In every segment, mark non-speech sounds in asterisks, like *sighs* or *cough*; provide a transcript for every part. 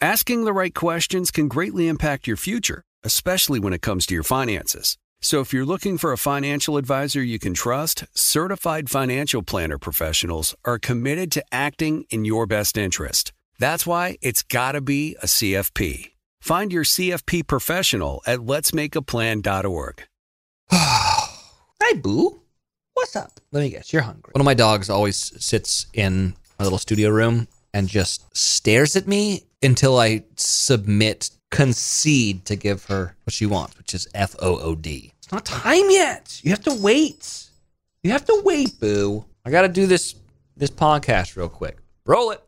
Asking the right questions can greatly impact your future, especially when it comes to your finances. So if you're looking for a financial advisor you can trust, certified financial planner professionals are committed to acting in your best interest. That's why it's got to be a CFP. Find your CFP professional at letsmakeaplan.org. Hi, *sighs* Boo. What's up? Let me guess, you're hungry. One of my dogs always sits in my little studio room and just stares at me until I submit, concede to give her what she wants, which is F O O D. It's not time yet. You have to wait. You have to wait, Boo. I got to do this this podcast real quick. Roll it.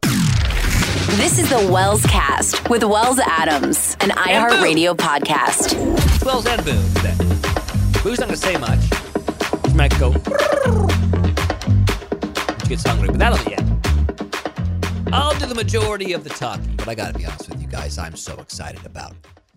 This is the Wells Cast with Wells Adams, an iHeartRadio podcast. Wells and Boo today. Boo's not going to say much. She might go. She gets hungry, but that'll be it. I'll do the majority of the talking, but I got to be honest with you guys. I'm so excited about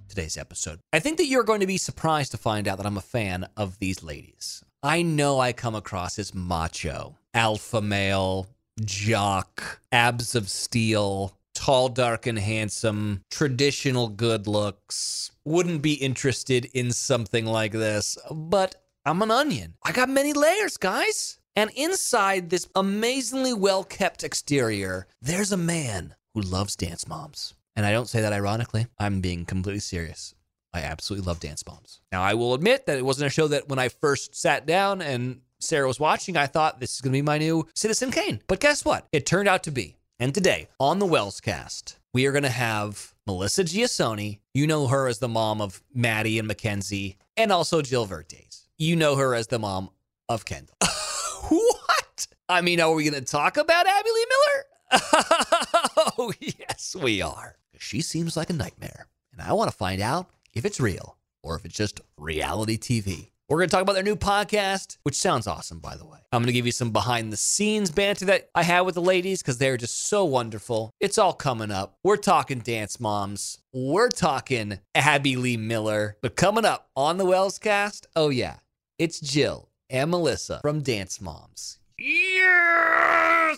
today's episode. I think that you're going to be surprised to find out that I'm a fan of these ladies. I know I come across as macho, alpha male, jock, abs of steel, tall, dark, and handsome, traditional good looks. Wouldn't be interested in something like this, but I'm an onion. I got many layers, guys. And inside this amazingly well kept exterior, there's a man who loves dance moms. And I don't say that ironically, I'm being completely serious. I absolutely love Dance Moms. Now, I will admit that it wasn't a show that when I first sat down and Sarah was watching, I thought this is going to be my new Citizen Kane. But guess what? It turned out to be. And today on the Wells cast, we are going to have Melissa Gisoni. You know her as the mom of Maddie and Mackenzie, and also Jill Vertes. You know her as the mom of Kendall. *laughs* *laughs* what? I mean, are we going to talk about Abby Lee Miller? *laughs* oh, yes, we are. She seems like a nightmare. And I want to find out if it's real or if it's just reality TV. We're going to talk about their new podcast, which sounds awesome, by the way. I'm going to give you some behind the scenes banter that I had with the ladies because they're just so wonderful. It's all coming up. We're talking dance moms. We're talking Abby Lee Miller. But coming up on the Wells cast, oh, yeah, it's Jill and Melissa from Dance Moms. Yes!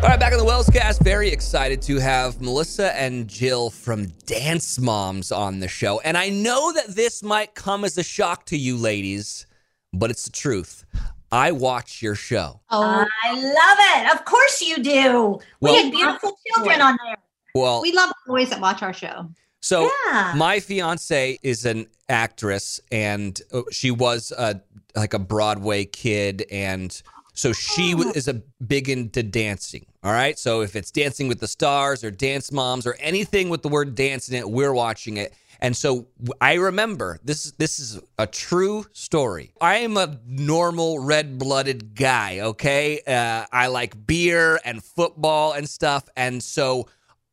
All right, back on the Wells cast. Very excited to have Melissa and Jill from Dance Moms on the show. And I know that this might come as a shock to you ladies, but it's the truth. I watch your show. Oh, I love it. Of course you do. Well- we had beautiful children on there. Well, We love boys that watch our show. So Yeah. my fiance is an actress, and uh, she was a like a Broadway kid, and so she Oh. is a big into dancing. All right, so if it's Dancing with the Stars or Dance Moms or anything with the word dance in it, we're watching it. And so I remember this. This is a true story. I am a normal red-blooded guy. Okay, uh, I like beer and football and stuff, and so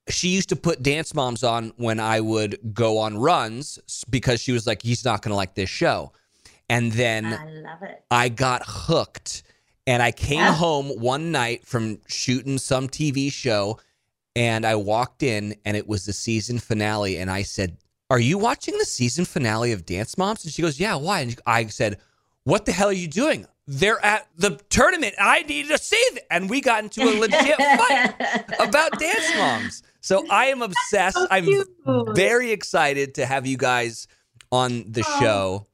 she used to put Dance Moms on when I would go on runs because she was like, he's not going to like this show. And then I love it. I got hooked. And I came Yeah. home one night from shooting some TV show and I walked in and it was the season finale. And I said, Are you watching the season finale of Dance Moms? And she goes, Yeah, why? And I said, What the hell are you doing? They're at the tournament. And I need to see it. And we got into a legit fight *laughs* about Dance Moms. So I am obsessed. I'm very excited to have you guys on the Oh. show.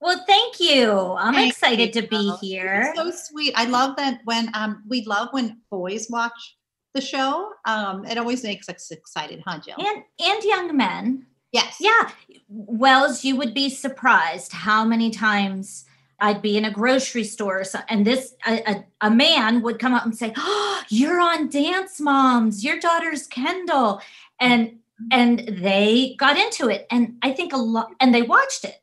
Well, thank you. I'm Thank excited you. to be here. So sweet. I love that when um we love when boys watch the show. Um, it always makes us excited, huh, Jill? And and young men. yes. Yeah. Wells, you would be surprised how many times I'd be in a grocery store or so, and this a, a, a man would come up and say, "Oh, you're on Dance Moms. Your daughter's Kendall." And and they got into it and I think a lot and they watched it.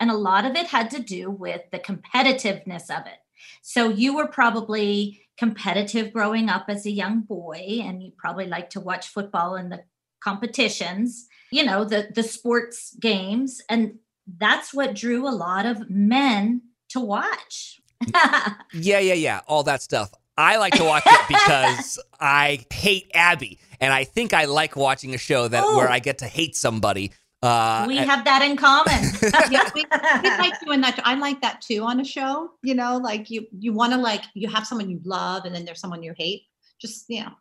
And a lot of it had to do with the competitiveness of it. So you were probably competitive growing up as a young boy and you probably like to watch football and the competitions you know the the sports games and that's what drew a lot of men to watch *laughs* Yeah, yeah, yeah. All that stuff. I like to watch it because *laughs* I hate Abby, and I think I like watching a show that Oh. where I get to hate somebody. Uh, we have that in common *laughs* Yeah, we, we like doing that. I like that too on a show. You know, like you you want to like you have someone you love, and then there's someone you hate. Just you know.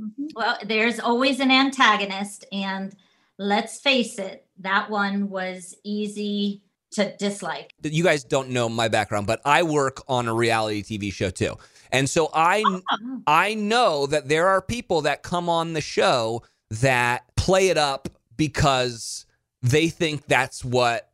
Mhm. well there's always an antagonist and let's face it that one was easy to dislike you guys don't know my background, but I work on a reality TV show too, and so I Oh. I know that there are people that come on the show that play it up because they think that's what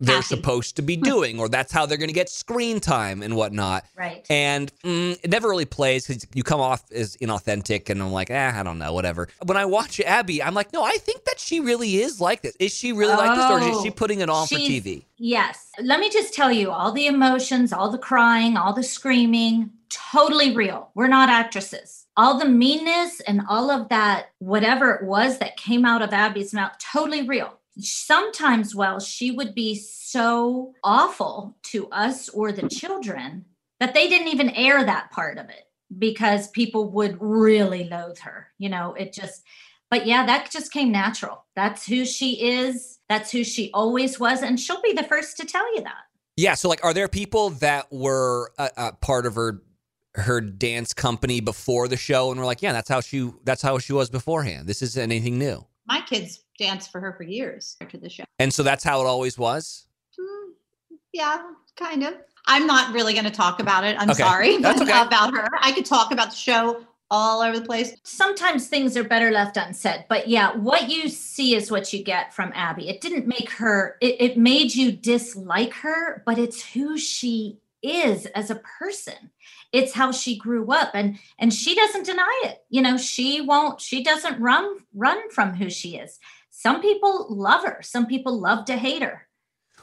they're Happy. supposed to be doing, or that's how they're going to get screen time and whatnot. right And mm, it never really plays because you come off as inauthentic, and I'm like, eh, I don't know, whatever. When I watch Abby, I'm like, no, I think that she really is like this. Is she really like this, or is Oh, she putting it on for TV? Yes. Let me just tell you all the emotions, all the crying, all the screaming, totally real. We're not actresses. All the meanness and all of that, whatever it was that came out of Abby's mouth, totally real. Sometimes, well, she would be so awful to us or the children that they didn't even air that part of it because people would really loathe her. You know, it just, but yeah, that just came natural. That's who she is. That's who she always was. And she'll be the first to tell you that. Yeah. So, like, are there people that were a, a part of her her dance company before the show, and were like, yeah, that's how she that's how she was beforehand. This isn't anything new. My kids danced for her for years after the show. And so that's how it always was. Hmm, yeah, kind of. I'm not really going to talk about it. I'm Okay, sorry *laughs* that's okay. about her. I could talk about the show all over the place. Sometimes things are better left unsaid, but yeah, what you see is what you get from Abby. It didn't make her, it, it made you dislike her, but it's who she is as a person it's how she grew up and and she doesn't deny it you know she won't she doesn't run run from who she is some people love her some people love to hate her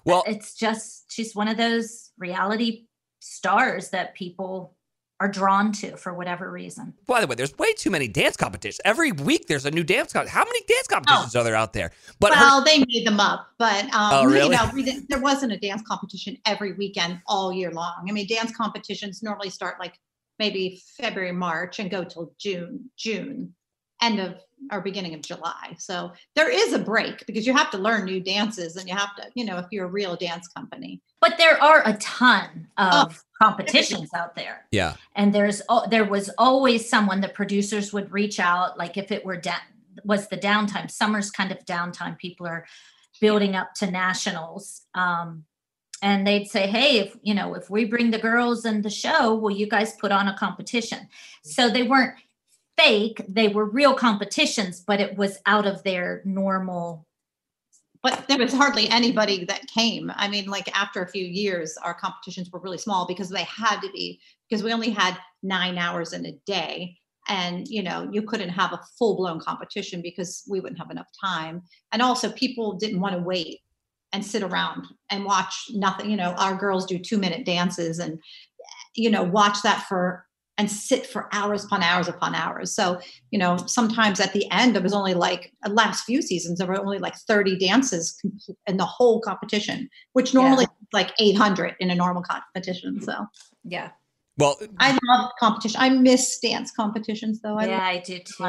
well it's just she's one of those reality stars that people are drawn to for whatever reason. By the way, there's way too many dance competitions. Every week there's a new dance competition. How many dance competitions oh. are there out there? But well, her- they made them up, but um, oh, really? you know, there wasn't a dance competition every weekend all year long. I mean, dance competitions normally start like maybe February, March, and go till June, June, end of or beginning of July. So there is a break because you have to learn new dances and you have to, you know, if you're a real dance company. But there are a ton of oh, competitions out there. Yeah. And there's there was always someone the producers would reach out like if it were da- was the downtime, summer's kind of downtime, people are building up to nationals. Um and they'd say hey if you know if we bring the girls in the show will you guys put on a competition so they weren't fake they were real competitions but it was out of their normal. But there was hardly anybody that came. I mean like after a few years our competitions were really small because they had to be because we only had nine hours in a day. And you know you couldn't have a full-blown competition because we wouldn't have enough time. And also people didn't want to wait and sit around and watch nothing you know our girls do two minute dances and you know watch that for and sit for hours upon hours upon hours. So, you know, sometimes at the end, it was only like last few seasons, there were only like 30 dances in the whole competition, which normally yeah. like 800 in a normal competition. So, yeah. Well, I love competition. I miss dance competitions though. I yeah, I do too.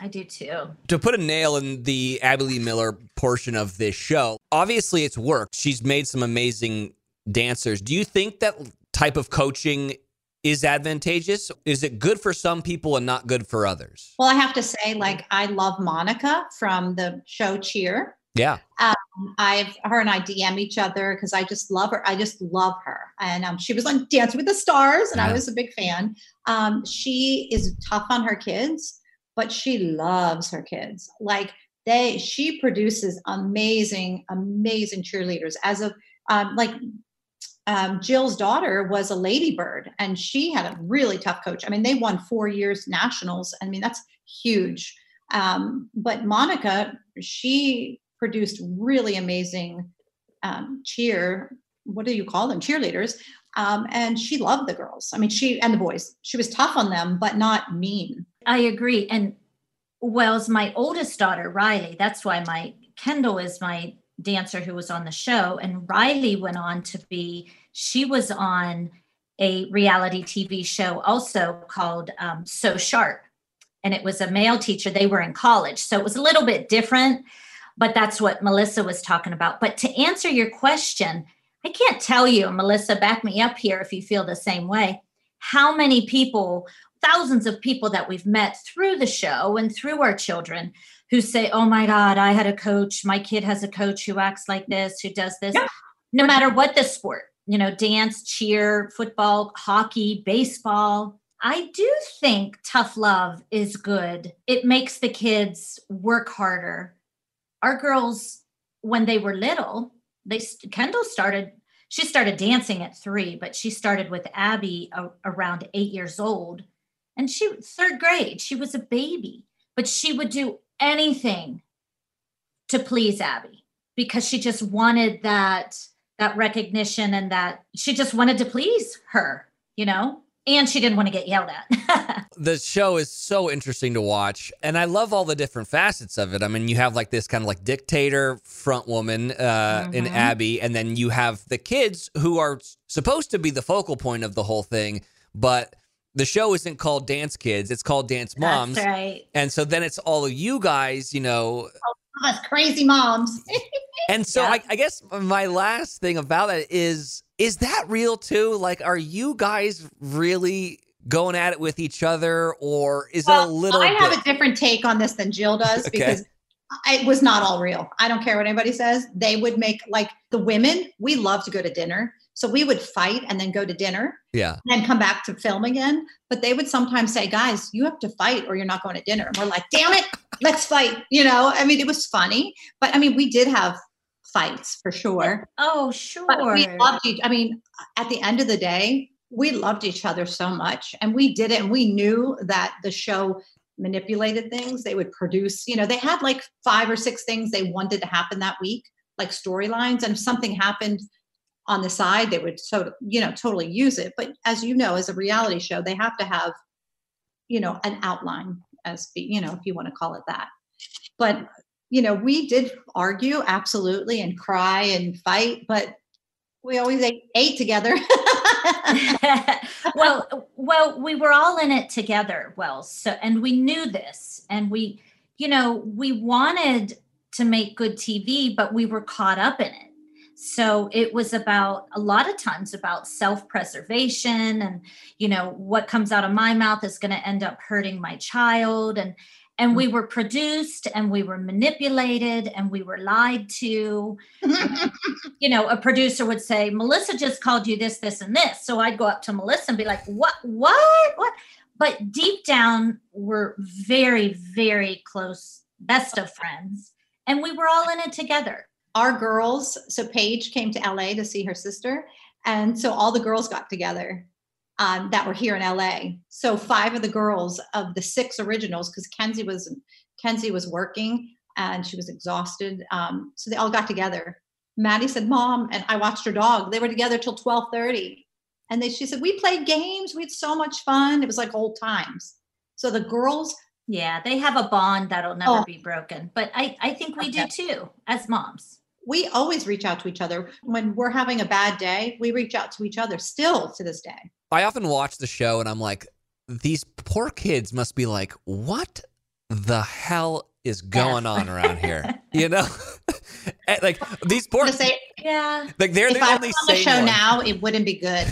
I do too. To put a nail in the Abby Lee Miller portion of this show, obviously it's worked. She's made some amazing dancers. Do you think that type of coaching is advantageous? Is it good for some people and not good for others? Well, I have to say, like, I love Monica from the show Cheer. Yeah. Um, I've her and I DM each other because I just love her. I just love her. And um, she was on Dance with the Stars, and yeah. I was a big fan. Um, she is tough on her kids, but she loves her kids. Like they, she produces amazing, amazing cheerleaders. As of um, like um, Jill's daughter was a ladybird and she had a really tough coach. I mean, they won four years nationals. I mean, that's huge. Um, but Monica, she produced really amazing um, cheer. What do you call them? Cheerleaders. Um, and she loved the girls. I mean, she and the boys. She was tough on them, but not mean. I agree. And Wells, my oldest daughter, Riley, that's why my Kendall is my dancer who was on the show. And Riley went on to be, she was on a reality TV show also called um, So Sharp. And it was a male teacher. They were in college. So it was a little bit different, but that's what Melissa was talking about. But to answer your question, I can't tell you, Melissa, back me up here if you feel the same way, how many people, thousands of people that we've met through the show and through our children who say, Oh my God, I had a coach. My kid has a coach who acts like this, who does this. Yeah. No matter what the sport, you know, dance, cheer, football, hockey, baseball. I do think tough love is good. It makes the kids work harder. Our girls, when they were little, they Kendall started. She started dancing at three, but she started with Abby a, around eight years old, and she third grade. She was a baby, but she would do anything to please Abby because she just wanted that that recognition and that she just wanted to please her, you know? And she didn't want to get yelled at. *laughs* the show is so interesting to watch. And I love all the different facets of it. I mean, you have like this kind of like dictator front woman uh, mm-hmm. in Abby, and then you have the kids who are supposed to be the focal point of the whole thing, but the show isn't called Dance Kids, it's called Dance Moms. That's right. And so then it's all of you guys, you know. Oh, us crazy moms. *laughs* and so yeah. I, I, guess my last thing about it is is that real too? Like, are you guys really going at it with each other, or is well, it a little? I have a different take on this than Jill does *laughs* okay. because it was not all real. I don't care what anybody says. They would make like the women, we love to go to dinner So we would fight and then go to dinner. Yeah. And then come back to film again. But they would sometimes say, guys, you have to fight or you're not going to dinner. And we're like, damn it, let's fight. You know, I mean, it was funny. But I mean, we did have fights for sure. Oh, sure. But we loved each I mean, at the end of the day, we loved each other so much and we did it and we knew that the show manipulated things they would produce you know they had like five or six things they wanted to happen that week like storylines and if something happened on the side they would so you know totally use it. But as you know as a reality show they have to have you know an outline as you know if you want to call it that. But you know we did argue absolutely and cry and fight but we always ate, ate together. *laughs* Well well we were all in it together well so and we knew this and we you know we wanted to make good tv but we were caught up in it so it was about a lot of times about self-preservation and you know what comes out of my mouth is going to end up hurting my child. And and we were produced and we were manipulated and we were lied to. *laughs* You know a producer would say melissa just called you this this and this. So i'd go up to melissa and be like what what what? But deep down we're very very close best of friends and we were all in it together our girls so paige came to la to see her sister and so all the girls got together um, that were here in LA. So five of the girls of the six originals, because Kenzie was Kenzie was working and she was exhausted. Um, so they all got together. Maddie said, "Mom," and I watched her dog. They were together till twelve thirty, and they she said, "We played games. We had so much fun. It was like old times." So the girls. Yeah, they have a bond that'll never oh. be broken. But I, I think we okay. do too as moms we always reach out to each other when we're having a bad day we reach out to each other still to this day I often watch the show and I'm like, these poor kids must be like, what the hell is going on around here? *laughs* You know, *laughs* like these poor. Say, yeah. *laughs* Like they're if the I only on the show one. now, it wouldn't be good.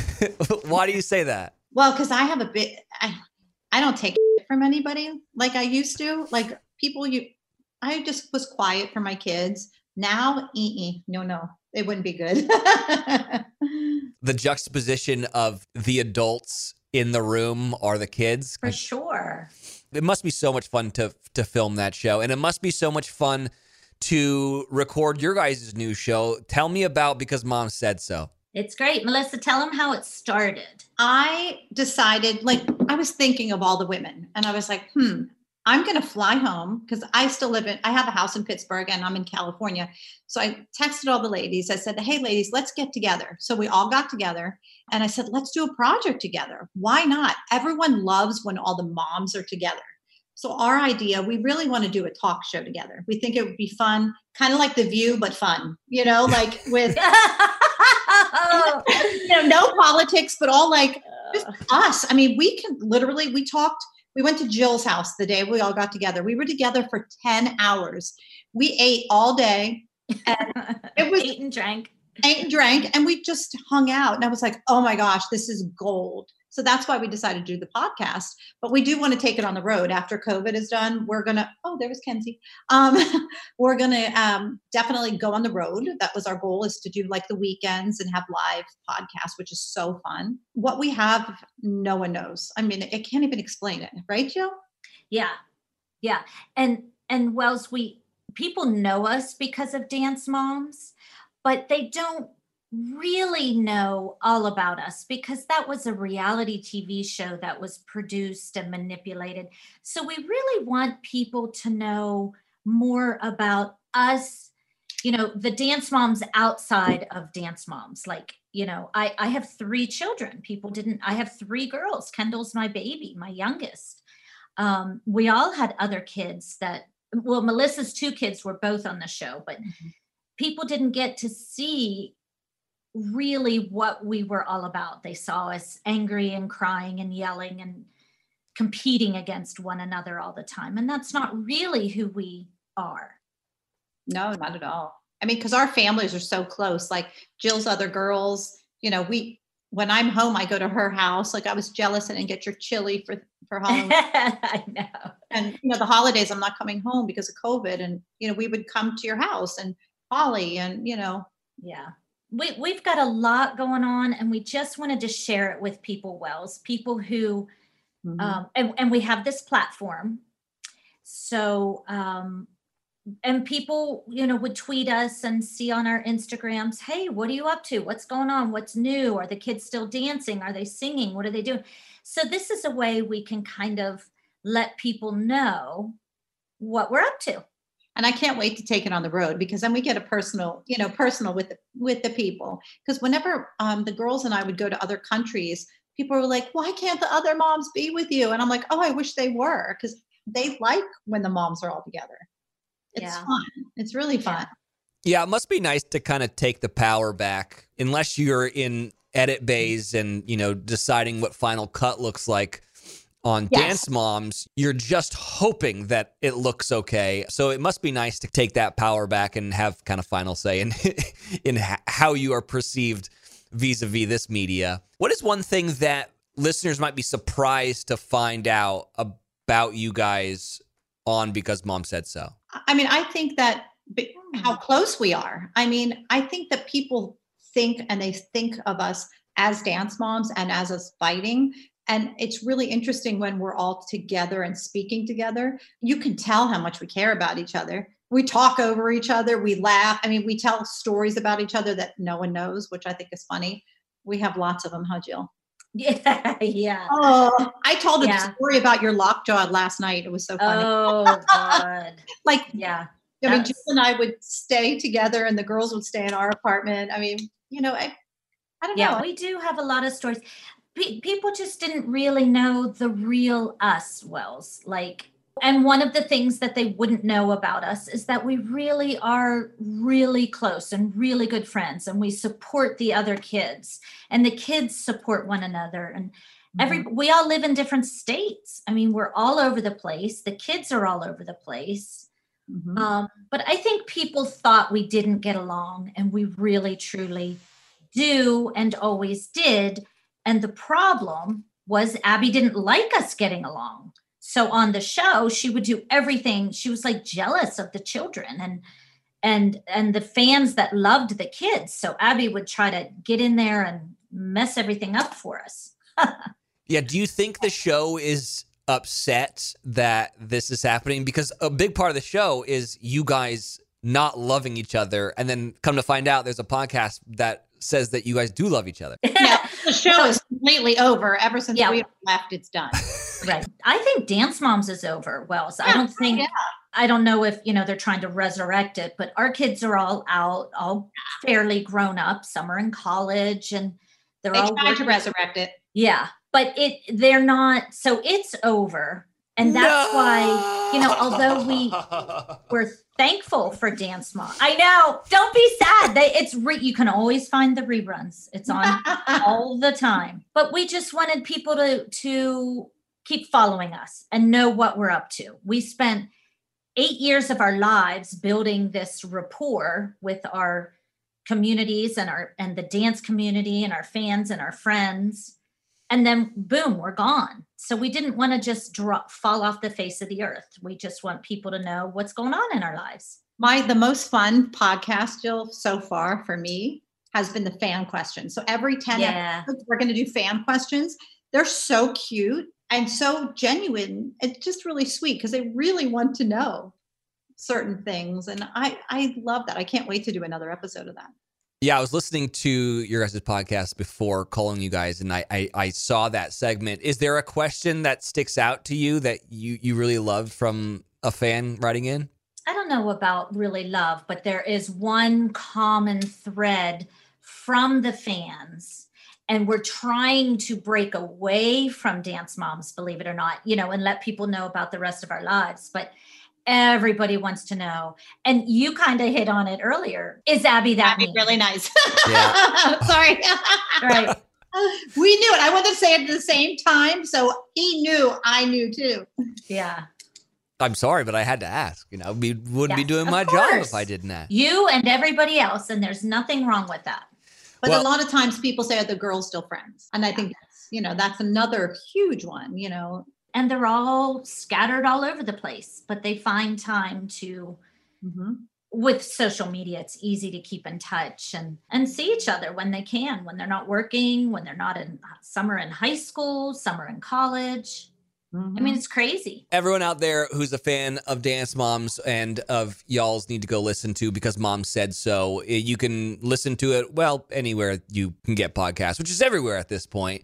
Why do you say that? Well, because I have a bit. I, I don't take from anybody like I used to. Like people, you, I just was quiet for my kids. Now, ee no, no, it wouldn't be good. *laughs* the juxtaposition of the adults in the room are the kids. For sure. It must be so much fun to to film that show, and it must be so much fun to record your guys' new show. Tell me about because mom said so. It's great. Melissa, tell them how it started. I decided, like, I was thinking of all the women, and I was like, hmm, I'm going to fly home because I still live in, I have a house in Pittsburgh and I'm in California. So I texted all the ladies. I said, Hey, ladies, let's get together. So we all got together and I said, Let's do a project together. Why not? Everyone loves when all the moms are together. So our idea, we really want to do a talk show together. We think it would be fun, kind of like The View, but fun, you know, *laughs* like with, *laughs* you know, no politics, but all like just us. I mean, we can literally, we talked we went to Jill's house the day we all got together. We were together for 10 hours. We ate all day. And it was *laughs* ate and drank. Ate and drank. And we just hung out. And I was like, oh my gosh, this is gold. So that's why we decided to do the podcast. But we do want to take it on the road after COVID is done. We're gonna. Oh, there was Kenzie. Um, *laughs* we're gonna um, definitely go on the road. That was our goal: is to do like the weekends and have live podcasts, which is so fun. What we have, no one knows. I mean, I can't even explain it, right, Jill? Yeah, yeah, and and Wells, we people know us because of Dance Moms, but they don't really know all about us because that was a reality TV show that was produced and manipulated. So we really want people to know more about us, you know, the dance moms outside of dance moms. Like, you know, I, I have three children. People didn't, I have three girls. Kendall's my baby, my youngest. Um, we all had other kids that, well, Melissa's two kids were both on the show, but mm-hmm. people didn't get to see really what we were all about. They saw us angry and crying and yelling and competing against one another all the time. And that's not really who we are. No, not at all. I mean, because our families are so close. Like Jill's other girls, you know, we when I'm home, I go to her house. Like I was jealous I didn't get your chili for for *laughs* Halloween. I know. And you know, the holidays I'm not coming home because of COVID. And you know, we would come to your house and Holly and you know. Yeah we, we've got a lot going on and we just wanted to share it with people wells people who mm-hmm. um, and, and we have this platform. So um, and people you know would tweet us and see on our instagrams hey what are you up to? What's going on? What's new? Are the kids still dancing? Are they singing? What are they doing? So this is a way we can kind of let people know what we're up to and i can't wait to take it on the road because then we get a personal you know personal with the with the people. Because whenever um, the girls and i would go to other countries people were like why can't the other moms be with you? And i'm like oh i wish they were because they like when the moms are all together. It's yeah. fun. It's really fun. Yeah it must be nice to kind of take the power back unless you're in edit bays and you know deciding what final cut looks like on yes. Dance Moms, you're just hoping that it looks okay. So it must be nice to take that power back and have kind of final say in *laughs* in how you are perceived vis-a-vis this media. What is one thing that listeners might be surprised to find out about you guys on because mom said so? I mean, I think that how close we are. I mean, I think that people think and they think of us as dance moms and as us fighting and it's really interesting when we're all together and speaking together. You can tell how much we care about each other. We talk over each other, we laugh. I mean, we tell stories about each other that no one knows, which I think is funny. We have lots of them, huh, Jill? Yeah, *laughs* yeah. Oh, I told yeah. a story about your lockjaw last night. It was so funny. Oh God. *laughs* like, yeah. I mean, Jill and I would stay together, and the girls would stay in our apartment. I mean, you know, I, I don't yeah, know. we do have a lot of stories pe- people just didn't really know the real us wells like and one of the things that they wouldn't know about us is that we really are really close and really good friends and we support the other kids and the kids support one another and every mm-hmm. we all live in different states i mean we're all over the place the kids are all over the place mm-hmm. um, but i think people thought we didn't get along and we really truly do and always did and the problem was Abby didn't like us getting along. So on the show, she would do everything. She was like jealous of the children and and and the fans that loved the kids. So Abby would try to get in there and mess everything up for us. *laughs* yeah, do you think the show is upset that this is happening because a big part of the show is you guys not loving each other and then come to find out there's a podcast that says that you guys do love each other. *laughs* Yeah, *laughs* the show is completely over. Ever since yeah. we left, it's done. *laughs* right. I think Dance Moms is over. Well, so yeah, I don't think. Yeah. I don't know if you know they're trying to resurrect it, but our kids are all out, all fairly grown up. Some are in college, and they're they all trying to resurrect it. Yeah, but it they're not. So it's over, and that's no. why you know. Although we were thankful for Dance Mom. I know. Don't be sad. They, it's re, you can always find the reruns. It's on *laughs* all the time. But we just wanted people to to keep following us and know what we're up to. We spent eight years of our lives building this rapport with our communities and our and the dance community and our fans and our friends and then boom we're gone so we didn't want to just drop fall off the face of the earth. We just want people to know what's going on in our lives. My the most fun podcast jill so far for me has been the fan questions. So every 10 yeah. episodes we're going to do fan questions. They're so cute and so genuine. It's just really sweet because they really want to know certain things and i i love that. I can't wait to do another episode of that yeah, I was listening to your guys' podcast before calling you guys, and I, I, I saw that segment. Is there a question that sticks out to you that you you really loved from a fan writing in? I don't know about really love, but there is one common thread from the fans and we're trying to break away from dance moms believe it or not you know and let people know about the rest of our lives but everybody wants to know. And you kind of hit on it earlier. Is Abby that Abby really nice? *laughs* Sorry. right. *laughs* We knew it. I wanted to say it at the same time. So he knew, I knew too. Yeah. I'm sorry, but I had to ask. You know, we wouldn't be doing my course. job if I didn't ask. You and everybody else, and there's nothing wrong with that. But well, a lot of times people say, "Are the girls still friends?" And I think that's, you know, that's another huge one. You know, and they're all scattered all over the place, but they find time to mm-hmm. with social media it's easy to keep in touch and and see each other when they can when they're not working when they're not in summer in high school summer in college Mm-hmm. i mean it's crazy Everyone out there who's a fan of Dance Moms and of y'all's need to go listen to because mom said so. You can listen to it, well, anywhere you can get podcasts, which is everywhere at this point.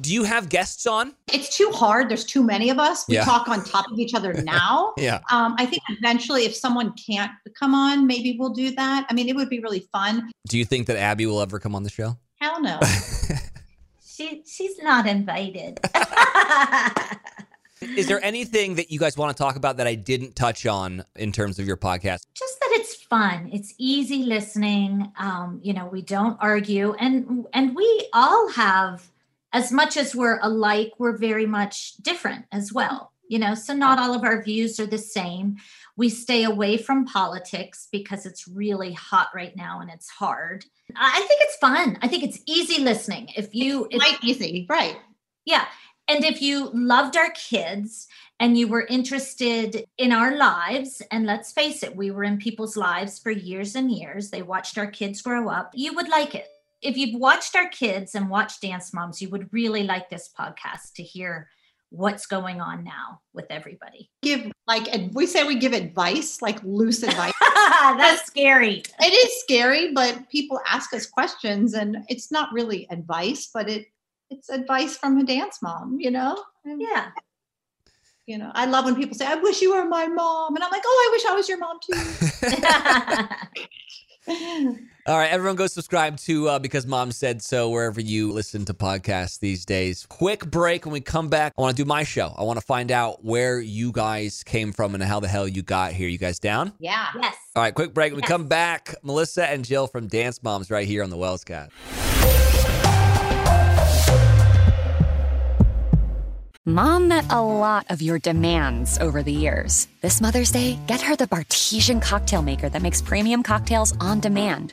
Do you have guests on? it's too hard. There's too many of us. We Yeah. talk on top of each other *laughs* now. Yeah. Um, I think eventually, if someone can't come on, maybe we'll do that. I mean, it would be really fun. Do you think that Abby will ever come on the show? Hell no. *laughs* she she's not invited *laughs* Is there anything that you guys want to talk about that I didn't touch on in terms of your podcast? just that it's fun it's easy listening um, you know we don't argue and and we all have as much as we're alike we're very much different as well you know? So not all of our views are the same. We stay away from politics because it's really hot right now and it's hard. I think it's fun. I think it's easy listening. If you if, Quite easy, right? yeah. And if you loved our kids and you were interested in our lives, and let's face it, we were in people's lives for years and years, they watched our kids grow up, you would like it. If you've watched our kids and watched Dance Moms, you would really like this podcast to hear what's going on now with everybody. Give like and we say we give advice, like loose *laughs* advice. That's scary. it is scary, but people ask us questions, and it's not really advice, but it it's advice from a dance mom, you know. Yeah. You know, I love when people say, "I wish you were my mom," and I'm like, "Oh, I wish I was your mom too." *laughs* *laughs* All right, everyone go subscribe to uh, Because Mom Said So wherever you listen to podcasts these days. Quick break. When we come back, I want to do my show. I want to find out where you guys came from and how the hell you got here. You guys down? yeah. yes. All right, quick break. When we come back, Melissa and Jill from Dance Moms right here on the Wells Cast. Mom met a lot of your demands over the years. This Mother's Day, get her the Bartesian cocktail maker that makes premium cocktails on demand.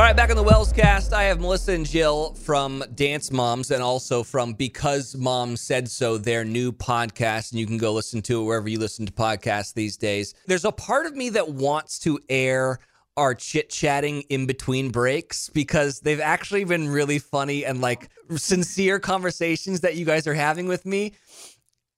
All right, back on the Wells cast, I have Melissa and Jill from Dance Moms and also from Because Mom Said So, their new podcast. And you can go listen to it wherever you listen to podcasts these days. There's a part of me that wants to air our chit chatting in between breaks because they've actually been really funny and like sincere conversations that you guys are having with me.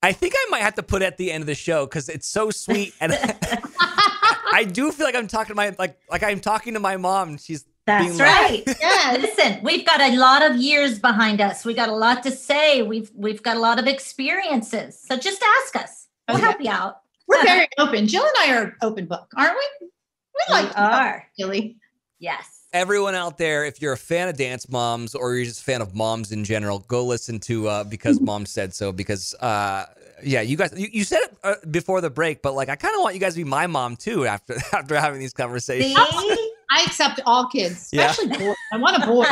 I think I might have to put it at the end of the show because it's so sweet and *laughs* *laughs* I do feel like I'm talking to my like like I'm talking to my mom. and She's That's being like- right. *laughs* Yeah, listen, we've got a lot of years behind us. We got a lot to say. We've we've got a lot of experiences. So just ask us. We'll Okay. help you out. We're very open. Jill and I are open book, aren't we? We like We are. Jilly. Yes. everyone out there, if you're a fan of Dance Moms or you're just a fan of moms in general, go listen to uh, Because Mom Said So. Because, uh, yeah, you guys, you, you said it uh, before the break, but like, I kind of want you guys to be my mom too after *laughs* after having these conversations. See? I accept all kids, *laughs* Yeah. especially boys. I want a boy.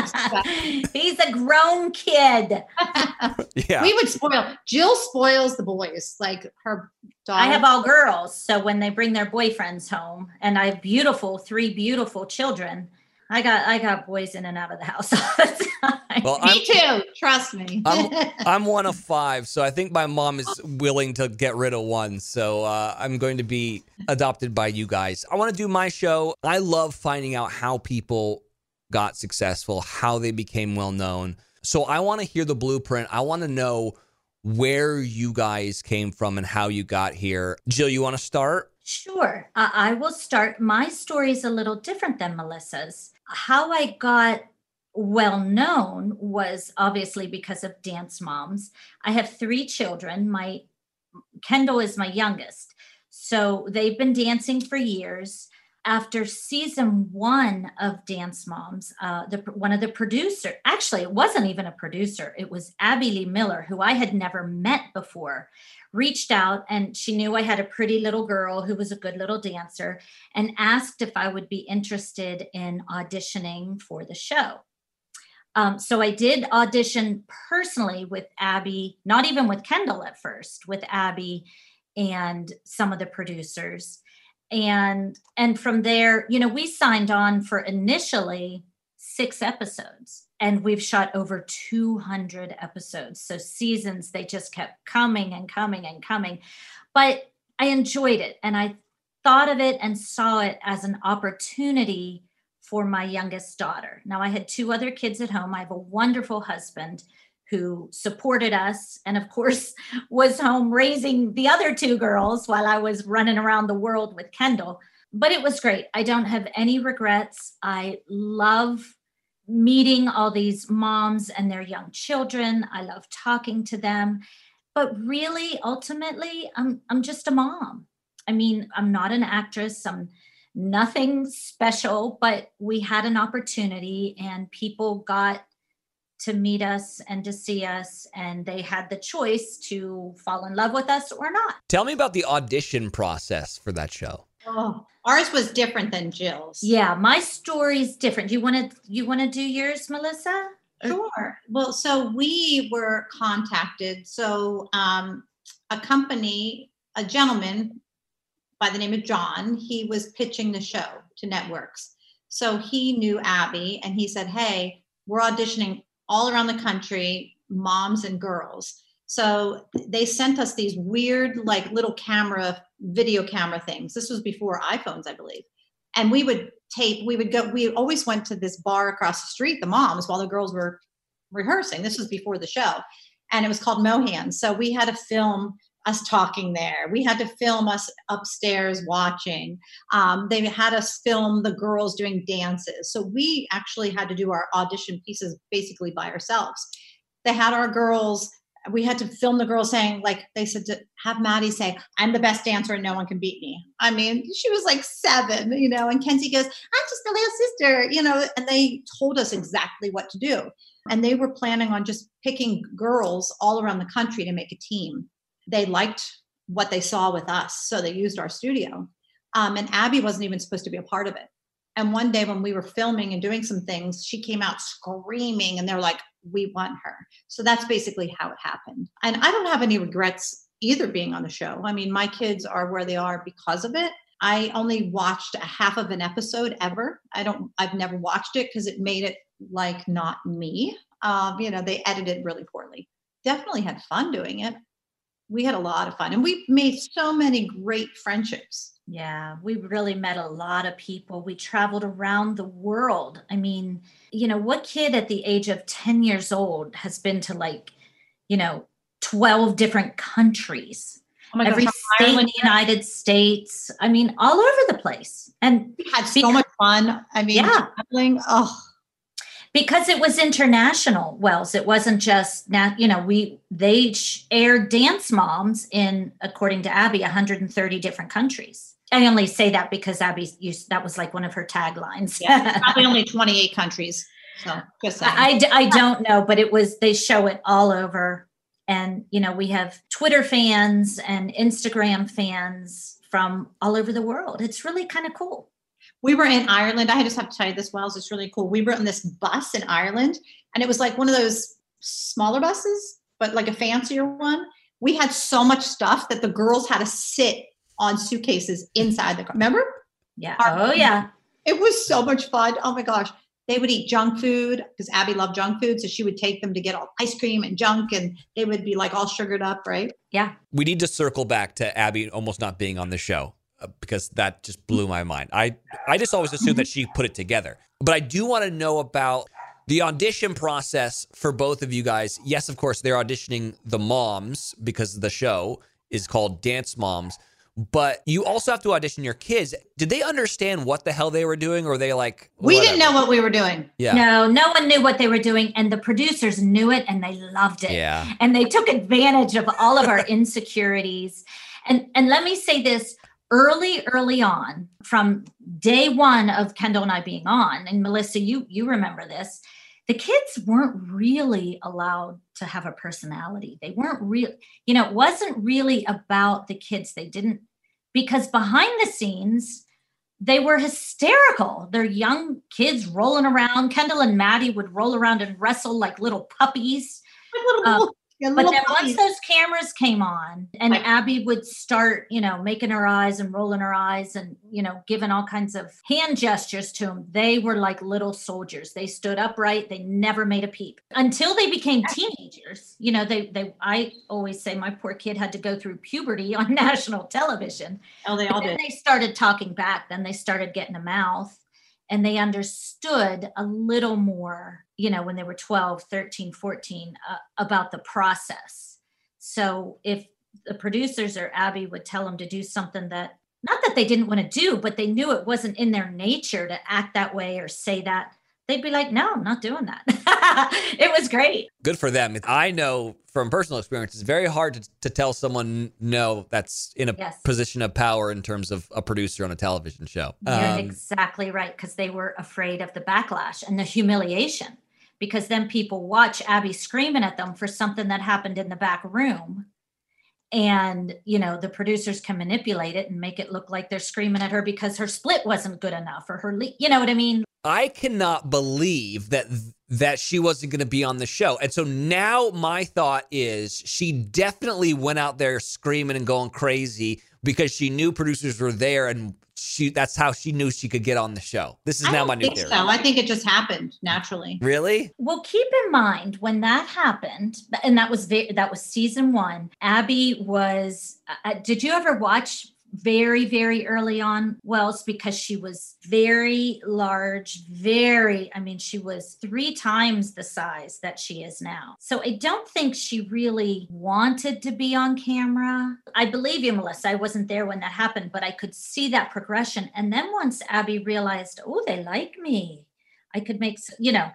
*laughs* He's a grown kid. *laughs* yeah. We would spoil. Jill spoils the boys, like her daughter. I have all girls, so when they bring their boyfriends home, and I have beautiful three beautiful children, I got I got boys in and out of the house *laughs* all the time. well, Me too. Trust me. I'm, *laughs* I'm one of five, so I think my mom is willing to get rid of one. So uh, I'm going to be adopted by you guys. I want to do my show. I love finding out how people got successful, how they became well known. So I want to hear the blueprint. I want to know where you guys came from and how you got here. Jill, you want to start? Sure. Uh, I will start. My story is a little different than Melissa's. How I got well known was obviously because of Dance Moms. I have three children. My Kendall is my youngest. So they've been dancing for years. After season one of Dance Moms, uh, the one of the producer, actually, it wasn't even a producer. It was Abby Lee Miller, who I had never met before reached out and she knew I had a pretty little girl who was a good little dancer and asked if I would be interested in auditioning for the show. Um, so I did audition personally with Abby, not even with Kendall at first, with Abby and some of the producers. And and from there, you know, we signed on for initially six episodes and we've shot over 200 episodes. So seasons they just kept coming and coming and coming. But i enjoyed it and i thought of it and saw it as an opportunity for my youngest daughter. Now i had two other kids at home. I have a wonderful husband who supported us and of course *laughs* was home raising the other two girls while i was running around the world with kendall but it was great i don't have any regrets i love meeting all these moms and their young children. I love talking to them. But really, ultimately, I'm, I'm just a mom. I mean, I'm not an actress, I'm nothing special, but we had an opportunity and people got to meet us and to see us, and they had the choice to fall in love with us or not. Tell me about the audition process for that show. Oh, ours was different than Jill's. Yeah, my story's different. You want to you want to do yours, Melissa? Sure. Well, so we were contacted. So um, a company, a gentleman by the name of John, he was pitching the show to networks. So he knew Abby and he said, Hey, we're auditioning all around the country, moms and girls. So they sent us these weird, like little camera, video camera things. This was before iPhones, I believe. And we would tape, we would go, we always went to this bar across the street, the moms, while the girls were rehearsing. This was before the show. And it was called Mohan. So we had to film us talking there. We had to film us upstairs watching. Um, they had us film the girls doing dances. So we actually had to do our audition pieces basically by ourselves. They had our girls we had to film the girls saying like they said to have maddie say i'm the best dancer and no one can beat me i mean she was like seven you know and kenzie goes i'm just a little sister you know and they told us exactly what to do and they were planning on just picking girls all around the country to make a team they liked what they saw with us so they used our studio um, and abby wasn't even supposed to be a part of it and one day when we were filming and doing some things she came out screaming and they're like we want her. So that's basically how it happened. And I don't have any regrets either being on the show. I mean, my kids are where they are because of it. I only watched a half of an episode ever. I don't, I've never watched it because it made it like not me. Um, you know, they edited really poorly. Definitely had fun doing it. We had a lot of fun and we made so many great friendships. Yeah, we really met a lot of people. We traveled around the world. I mean, you know, what kid at the age of 10 years old has been to like, you know, 12 different countries? Oh my Every gosh, state in the United States. I mean, all over the place. And we had so much fun. I mean, Yeah. traveling. Oh, because it was international wells it wasn't just now you know we they aired dance moms in according to abby 130 different countries I only say that because Abby used that was like one of her taglines. Yeah, *laughs* probably only 28 countries. So just saying. I, I, I don't know, but it was they show it all over. And you know, we have Twitter fans and Instagram fans from all over the world. It's really kind of cool. We were in Ireland. I just have to tell you this, Wells, it's really cool. We were on this bus in Ireland, and it was like one of those smaller buses, but like a fancier one. We had so much stuff that the girls had to sit on suitcases inside the car. Remember? Yeah. Our- Oh yeah. It was so much fun. Oh my gosh. They would eat junk food because Abby loved junk food. So she would take them to get all ice cream and junk, and they would be like all sugared up, right? Yeah. We need to circle back to Abby almost not being on the show Uh, because that just blew my mind. I I just always assumed that she put it together. But I do want to know about the audition process for both of you guys. Yes, of course, they're auditioning the moms because the show is called Dance Moms. But you also have to audition your kids. Did they understand what the hell they were doing, or were they like We didn't know what we were doing. Yeah, No, no one knew what they were doing, and the producers knew it and they loved it. yeah. and they took advantage of all of our *laughs* insecurities and and let me say this early early on from day one of kendall and i being on and melissa you you remember this the kids weren't really allowed to have a personality they weren't real you know it wasn't really about the kids they didn't because behind the scenes they were hysterical. They're young kids rolling around. Kendall and Maddie would roll around and wrestle like little puppies. Like little, little- yeah, But then puppies. once those cameras came on and Right. Abby would start, you know, making her eyes and rolling her eyes and, you know, giving all kinds of hand gestures to them, they were like little soldiers. They stood upright. They never made a peep until they became teenagers. You know, they, they, I always say my poor kid had to go through puberty on *laughs* national television. oh, they all then did. they started talking back. Then they started getting a mouth and they understood a little more, you know, when they were 12, 13, 14 uh, about the process. So if the producers or Abby would tell them to do something that, not that they didn't want to do, but they knew it wasn't in their nature to act that way or say that, they'd be like, no, I'm not doing that. *laughs* it was great. good for them. I know from personal experience, it's very hard to, to tell someone no that's in a Yes. position of power in terms of a producer on a television show. You're Um, exactly right because they were afraid of the backlash and the humiliation. Because then people watch Abby screaming at them for something that happened in the back room. And, you know, the producers can manipulate it and make it look like they're screaming at her because her split wasn't good enough or her, you know what I mean? I cannot believe that that she wasn't going to be on the show. And so now my thought is she definitely went out there screaming and going crazy because she knew producers were there and she that's how she knew she could get on the show. This is I now don't my new think theory. so. I think it just happened naturally. Really? Well, keep in mind when that happened, and that was ve- that was season one. Abby was. Uh, did you ever watch very very early on Wells because she was very large, very. I mean, she was three times the size that she is now. So I don't think she really wanted to be on camera. I believe you, Melissa. I wasn't there when that happened, but I could see that progression. And then once Abby realized, oh, they like me. I could make, you know,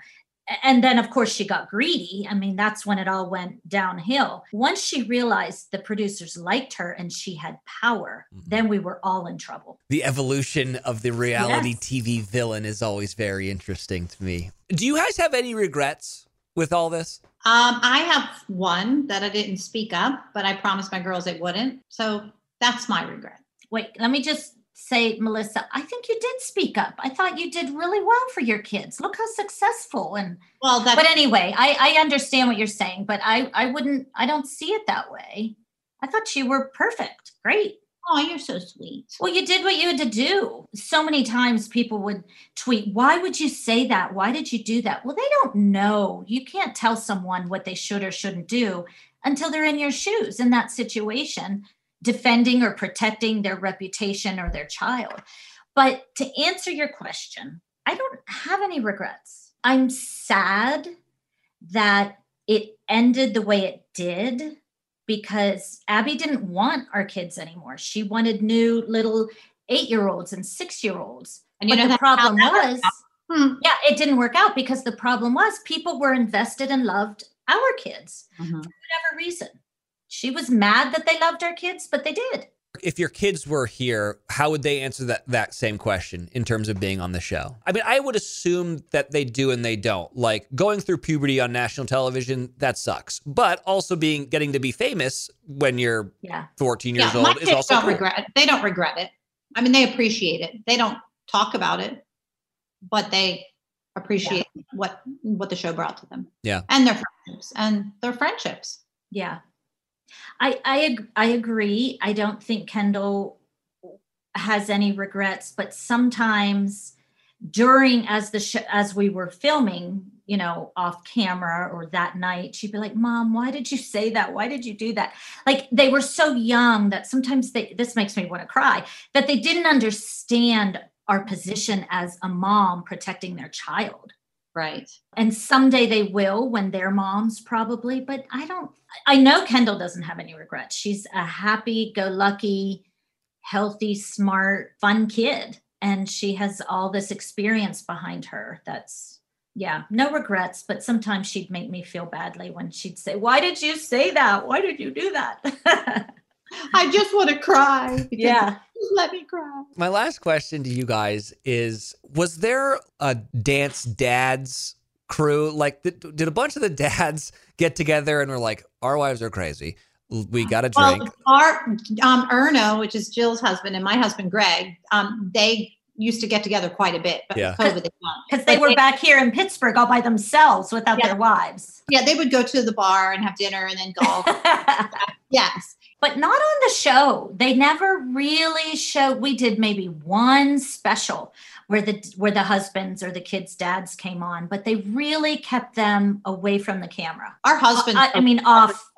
and then of course she got greedy i mean that's when it all went downhill once she realized the producers liked her and she had power Mhm. then we were all in trouble The evolution of the reality Yes. TV villain is always very interesting to me. Do you guys have any regrets with all this? Um, I have one that I didn't speak up, but I promised my girls it wouldn't. So that's my regret. wait let me just say melissa i think you did speak up i thought you did really well for your kids look how successful and Well, that's but anyway i i understand what you're saying but i i wouldn't i don't see it that way i thought you were perfect great oh, you're so sweet. Well, you did what you had to do. So many times people would tweet, Why would you say that? Why did you do that? Well, they don't know. You can't tell someone what they should or shouldn't do until they're in your shoes in that situation, defending or protecting their reputation or their child. But to answer your question, I don't have any regrets. I'm sad that it ended the way it did because Abby didn't want our kids anymore. She wanted new little eight year olds and six year olds. And you But know the problem was, Hmm. yeah, it didn't work out because the problem was people were invested and loved our kids Mhm. for whatever reason. She was mad that they loved our kids, but they did. If your kids were here, how would they answer that that same question in terms of being on the show? I mean, I would assume that they do and they don't. Like going through puberty on national television, that sucks. But also being getting to be famous when you're Yeah. 14 Yeah, years my old is kids also don't cool. regret it. They don't regret it. I mean, they appreciate it. They don't talk about it, but they appreciate what what the show brought to them. Yeah. and their friendships and their friendships. Yeah. I I I agree. I don't think Kendall has any regrets, but sometimes during as the sh- as we were filming, you know, off camera or that night, she'd be like, "Mom, why did you say that? Why did you do that?" Like they were so young that sometimes they this makes me want to cry that they didn't understand our position as a mom protecting their child Right. and someday they will when they're moms probably but i don't i know kendall doesn't have any regrets. She's a happy go lucky healthy smart fun kid and she has all this experience behind her that's yeah no regrets but sometimes she'd make me feel badly when she'd say why did you say that? Why did you do that *laughs* I just want to cry. yeah let me cry. My last question to you guys is Was there a dance dads crew? Like, did, did a bunch of the dads get together and were like, Our wives are crazy. We got to drink. Well, our um, Erno, which is Jill's husband, and my husband Greg, um, they used to get together quite a bit, but Yeah. COVID they don't. because *laughs* they But were back here in pittsburgh all by themselves without Yeah. their wives Yeah, they would go to the bar and have dinner and then golf. *laughs* yes. But not on the show. They never really showed. We did maybe one special where the where the husbands or the kids' dads came on, but they really kept them away from the camera. Our husband, I, I mean, off.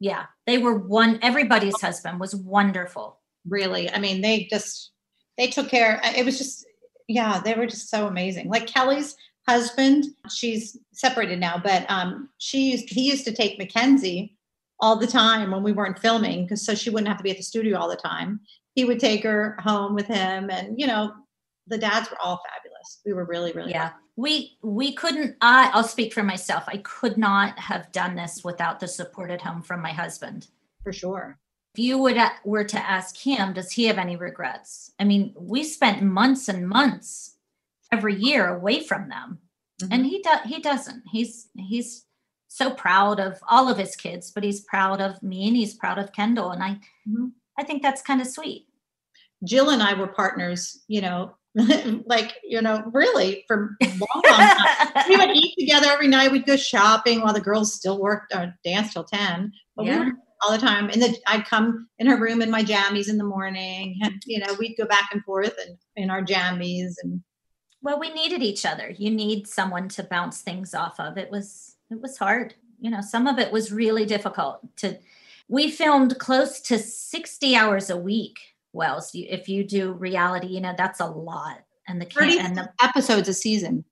Yeah, they were one. Everybody's husband was wonderful. really, I mean, they just, they took care. It was just, yeah, they were just so amazing. Like Kelly's husband, she's separated now, but um, she used, he used to take Mackenzie all the time when we weren't filming because so she wouldn't have to be at the studio all the time. He would take her home with him, and you know, the dads were all fabulous. We were really, really Yeah, we we couldn't. I I'll speak for myself. I could not have done this without the support at home from my husband. for sure. if you would uh, were to ask him does he have any regrets i mean we spent months and months every year away from them mm-hmm. and he does he doesn't he's he's so proud of all of his kids but he's proud of me and he's proud of kendall and i Mhm. i think that's kind of sweet Jill and I were partners, you know, *laughs* like, you know, really for a long, long time. *laughs* we would eat together every night. We'd go shopping while the girls still worked or danced till 10. But we Yeah. were all the time. And then I'd come in her room in my jammies in the morning. And, you know, we'd go back and forth and in our jammies. And well we needed each other you need someone to bounce things off of it was it was hard. You know some of it was really difficult to we filmed close to 60 hours a week wells you, if you do reality you know that's a lot. And the can and the episodes a season.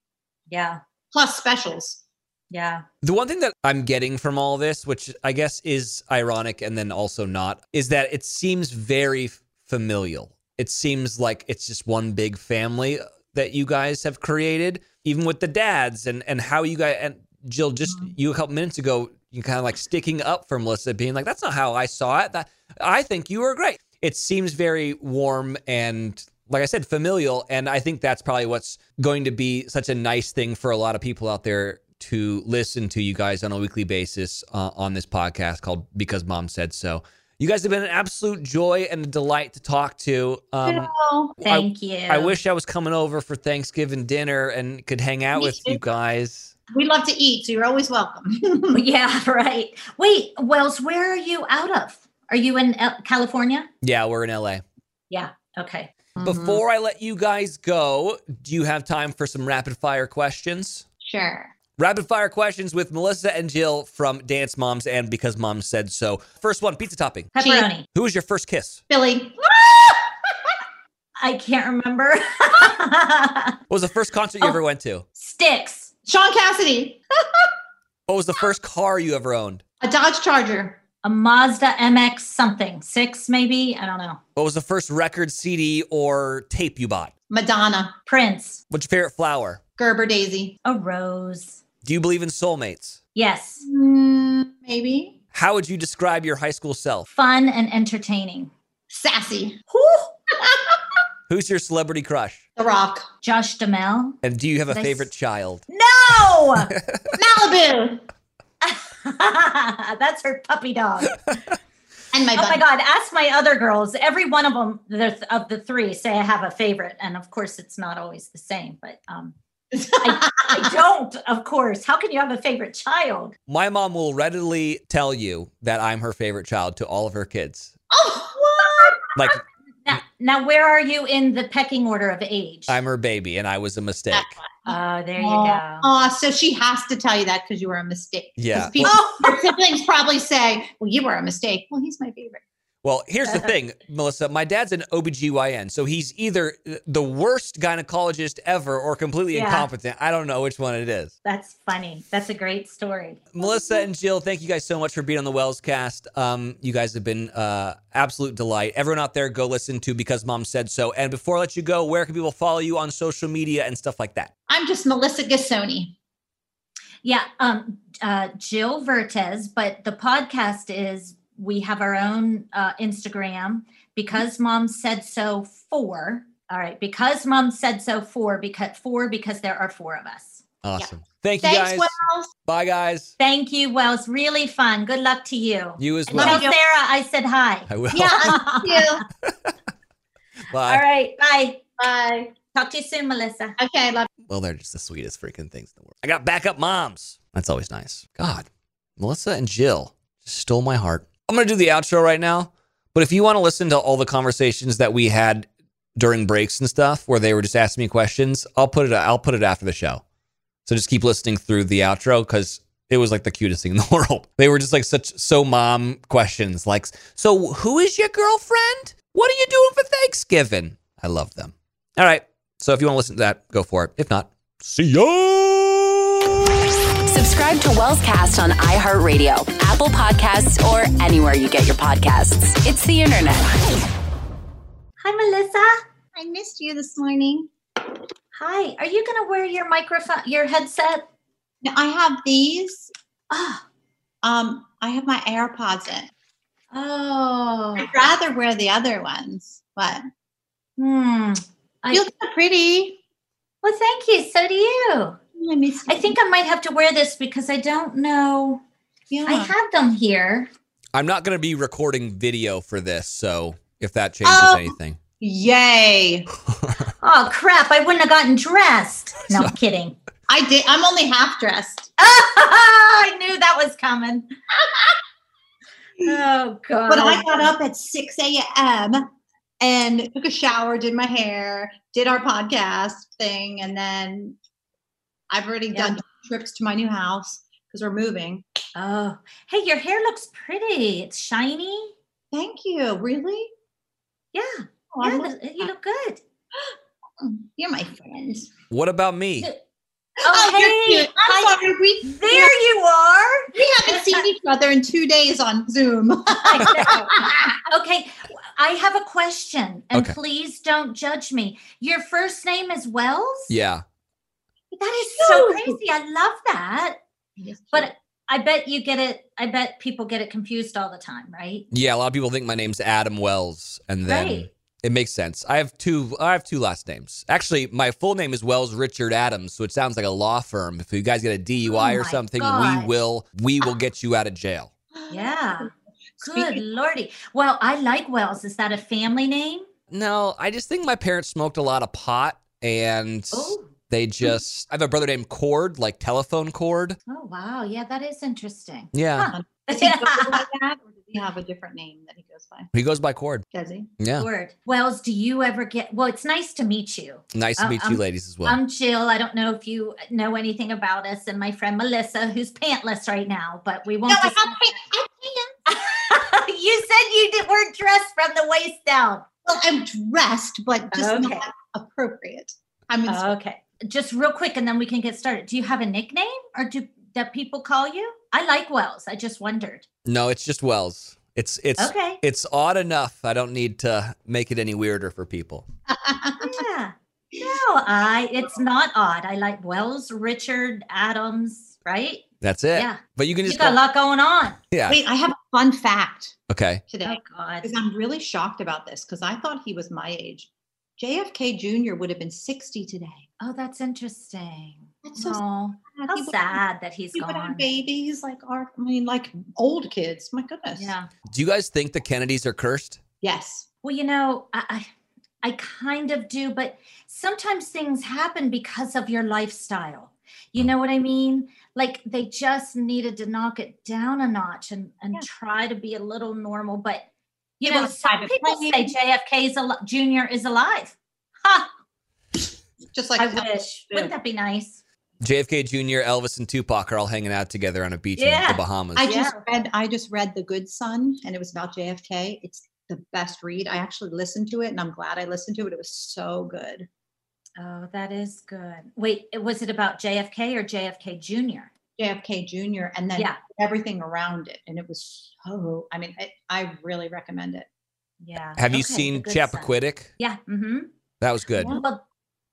Yeah. Plus specials. yeah. The one thing that I'm getting from all this, which I guess is ironic and then also not, is that it seems very familial. It seems like it's just one big family uh, that you guys have created, even with the dads and and how you guys and Jill, just you a couple minutes ago, you kind of like sticking up for Melissa, being like, "That's not how I saw it." That I think you were great. It seems very warm and like I said, familial. And I think that's probably what's going to be such a nice thing for a lot of people out there to listen to you guys on a weekly basis uh, on this podcast called Because Mom Said So. You guys have been an absolute joy and a delight to talk to. Um, Oh, thank you I wish I was coming over for Thanksgiving dinner and could hang out Me with too. you guys. We love to eat, so you're always welcome. *laughs* *laughs* yeah right wait wells where are you out of are you in El- california Yeah, we're in LA. yeah okay mm-hmm. Before I let you guys go, do you have time for some rapid fire questions? sure. Rapid fire questions with Melissa and Jill from Dance Moms and Because Mom Said So. First one, pizza topping. pepperoni Who was your first kiss? Billy. *laughs* i can't remember What was the first concert you oh. ever went to? Styx Shaun Cassidy. What was the first car you ever owned? A Dodge Charger. a mazda mx something six maybe i don't know What was the first record, CD, or tape you bought? Madonna. prince What's your favorite flower? Gerber Daisy. a rose Do you believe in soulmates? yes Mm, maybe. How would you describe your high school self? fun and entertaining Sassy. Who's your celebrity crush? The Rock. Josh Duhamel. And do you have a Did I favorite s- child? No, *laughs* Malibu. *laughs* that's her puppy dog. And my Oh my. God! Ask my other girls. Every one of them, the, of the three, say I have a favorite, and of course, it's not always the same. But um, *laughs* I, I don't. Of course, how can you have a favorite child? My mom will readily tell you that I'm her favorite child to all of her kids. oh, what? Like Now, now, where are you in the pecking order of age? I'm her baby and I was a mistake. Oh, there you go. oh, so she has to tell you that because you were a mistake. Yeah. People, Oh. Your siblings probably say, well, you were a mistake. Well, he's my favorite. Well, here's the *laughs* thing, Melissa. My dad's an OBGYN, so he's either the worst gynecologist ever or completely Yeah. incompetent. I don't know which one it is. That's funny. That's a great story. Melissa and Jill, thank you guys so much for being on the Wells cast. Um, you guys have been uh, absolute delight. Everyone out there, go listen to Because Mom Said So. And before I let you go, where can people follow you on social media and stuff like that? I'm just Melissa Gisoni. Yeah, um, uh, Jill Vertes, but the podcast is we have our own uh, Instagram because mom said so four. All right, because mom said so four because four because there are four of us. Awesome. Thank you Thanks, guys. Wells. Bye, guys. Thank you, Wells. Really fun. Good luck to you. You as And well. tell Sarah I said hi. I will. Yeah, *laughs* thank you. Bye. All right, bye. Bye. Talk to you soon, Melissa. Okay, love. Well, they're just the sweetest freaking things in the world. I got backup moms. That's always nice. God, Melissa and Jill just stole my heart. I'm going to do the outro right now. But if you want to listen to all the conversations that we had during breaks and stuff where they were just asking me questions, I'll put it I'll put it after the show. So just keep listening through the outro cuz it was like the cutest thing in the *laughs* world. They were just like such so mom questions like so who is your girlfriend? What are you doing for Thanksgiving? I love them. All right. So if you want to listen to that, go for it. If not, see ya. Subscribe to Wellscast on iHeartRadio, Apple Podcasts, or anywhere you get your podcasts. It's the internet. Hi, Melissa. I missed you this morning. Hi. Are you going to wear your microphone, your headset? Now, I have these. Oh, Um, I have my AirPods in. oh. I'd rather wear the other ones, but Hmm. I, you look so pretty. well, thank you. So do you. I miss you. I think I might have to wear this because I don't know. yeah. I have them here. I'm not going to be recording video for this, so if that changes Oh. anything. Yay! *laughs* Oh crap! I wouldn't have gotten dressed. *laughs* No, I'm kidding. I did. I'm only half dressed, *laughs* I knew that was coming. Oh god! but I got up at 6 a.m. and took a shower, did my hair, did our podcast thing, and then I've already Yeah. done trips to my new house because we're moving. Oh, hey, your hair looks pretty. It's shiny. Thank you. Really? Yeah, Oh, yeah. love th- You look good. *gasps* You're my friends. What about me? Oh, oh, you're hey, cute. I'm hi. sorry. We There you are. we haven't seen each other in two days on Zoom. *laughs* okay, I have a question, and Okay. please don't judge me. Your first name is Wells. Yeah. That is so oh, crazy. I love that. But I bet you get it. I bet people get it confused all the time, right? Yeah, a lot of people think my name's Adam Wells and then Right. it makes sense. I have two I have two last names. Actually, my full name is Wells Richard Adams, so it sounds like a law firm. If you guys get a DUI Oh or something, God. we will we will *gasps* get you out of jail. Yeah. Good lordy. Well, I like Wells. Is that a family name? No, I just think my parents smoked a lot of pot and Oh. They just I have a brother named Cord, like telephone cord. Oh wow. Yeah, that is interesting. Yeah. Huh. Does he go by *laughs* that, or does he have a different name that he goes by? He goes by Cord. Does he? Yeah. Word. Wells, do you ever get? Well, it's nice to meet you. Nice to Uh, meet you um, ladies as well. I'm Jill. I don't know if you know anything about us, and my friend Melissa, who's pantless right now, but we won't. No, I dis- have I can't. *laughs* you said you did, weren't dressed from the waist down. Well, I'm dressed, but just Okay. not appropriate. I mean, Okay. Just real quick, and then we can get started. Do you have a nickname, or do that people call you? I like Wells. I just wondered. no, it's just Wells. It's it's Okay. it's odd enough. I don't need to make it any weirder for people. *laughs* Yeah. No, I. It's not odd. I like Wells, Richard, Adams. Right? That's it. Yeah. But you can You just got a lot going on. yeah. wait, I have a Fun fact Okay. Oh, today, Oh God. because I'm really shocked about this because I thought he was my age. JFK Jr. would have been 60 today. Oh, that's interesting. That's so oh, sad. how sad that he's He would gone. have babies like our, I mean, like old kids. My goodness. Yeah. Do you guys think the Kennedys are cursed? Yes. Well, you know, I, I I kind of do, but sometimes things happen because of your lifestyle. You know what I mean? Like they just needed to knock it down a notch and and Yeah. try to be a little normal. But you know, some people plane. say JFK is al- Junior is alive. Ha! Just like I Elvis wish. too. Wouldn't that be nice? JFK Jr., Elvis, and Tupac are all hanging out together on a beach in the Bahamas. I just Yeah. read I just read The Good Son and it was about JFK. It's the best read. I actually listened to it and I'm glad I listened to it. It was so good. Oh, that is good. Wait, was it about JFK or JFK Junior? JFK Jr. and then Yeah. everything around it. And it was so I mean, I, I really recommend it. Yeah. Have you seen The Good Son. Chappaquiddick? Yeah. Mm-hmm. That was good. Well,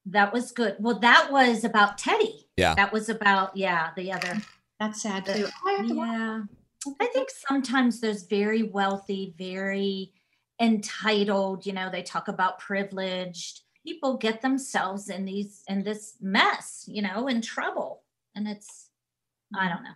that was good. Well, that was about Teddy. Yeah. That was about yeah the other. That's sad The- too. I have to watch Yeah. I think sometimes there's very wealthy, very entitled. You know, they talk about privileged people get themselves in these in this mess. You know, in trouble, and it's I don't know.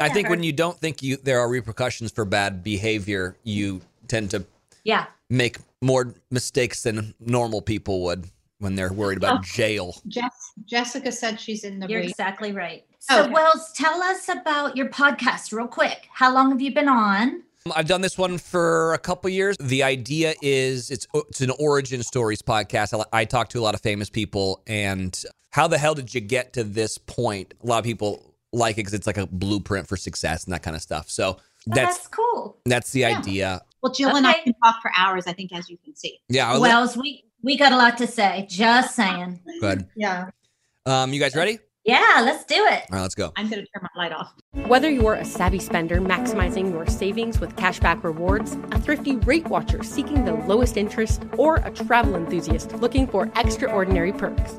I think when you don't think you there are repercussions for bad behavior, you tend to yeah make more mistakes than normal people would when they're worried about Oh. jail. Jess, Jessica said she's in the You're race. exactly right. So, Okay. Wells, tell us about your podcast real quick. How long have you been on? Um, I've done this one for a couple years. The idea is it's uh, it's an origin stories podcast. I, I talk to a lot of famous people, and how the hell did you get to this point? A lot of people like it because it's like a blueprint for success and that kind of stuff. So Oh, that's that's cool. that's the Yeah. idea. Well, Jill and I can talk for hours, I think, as you can see. Yeah, I'll Wells, we we got a lot to say. Just saying. good. *laughs* Yeah. Um, you guys ready? Yeah, let's do it. All right, let's go. I'm going to turn my light off. Whether you're a savvy spender maximizing your savings with cashback rewards, a thrifty rate watcher seeking the lowest interest, or a travel enthusiast looking for extraordinary perks,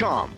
Realty.com.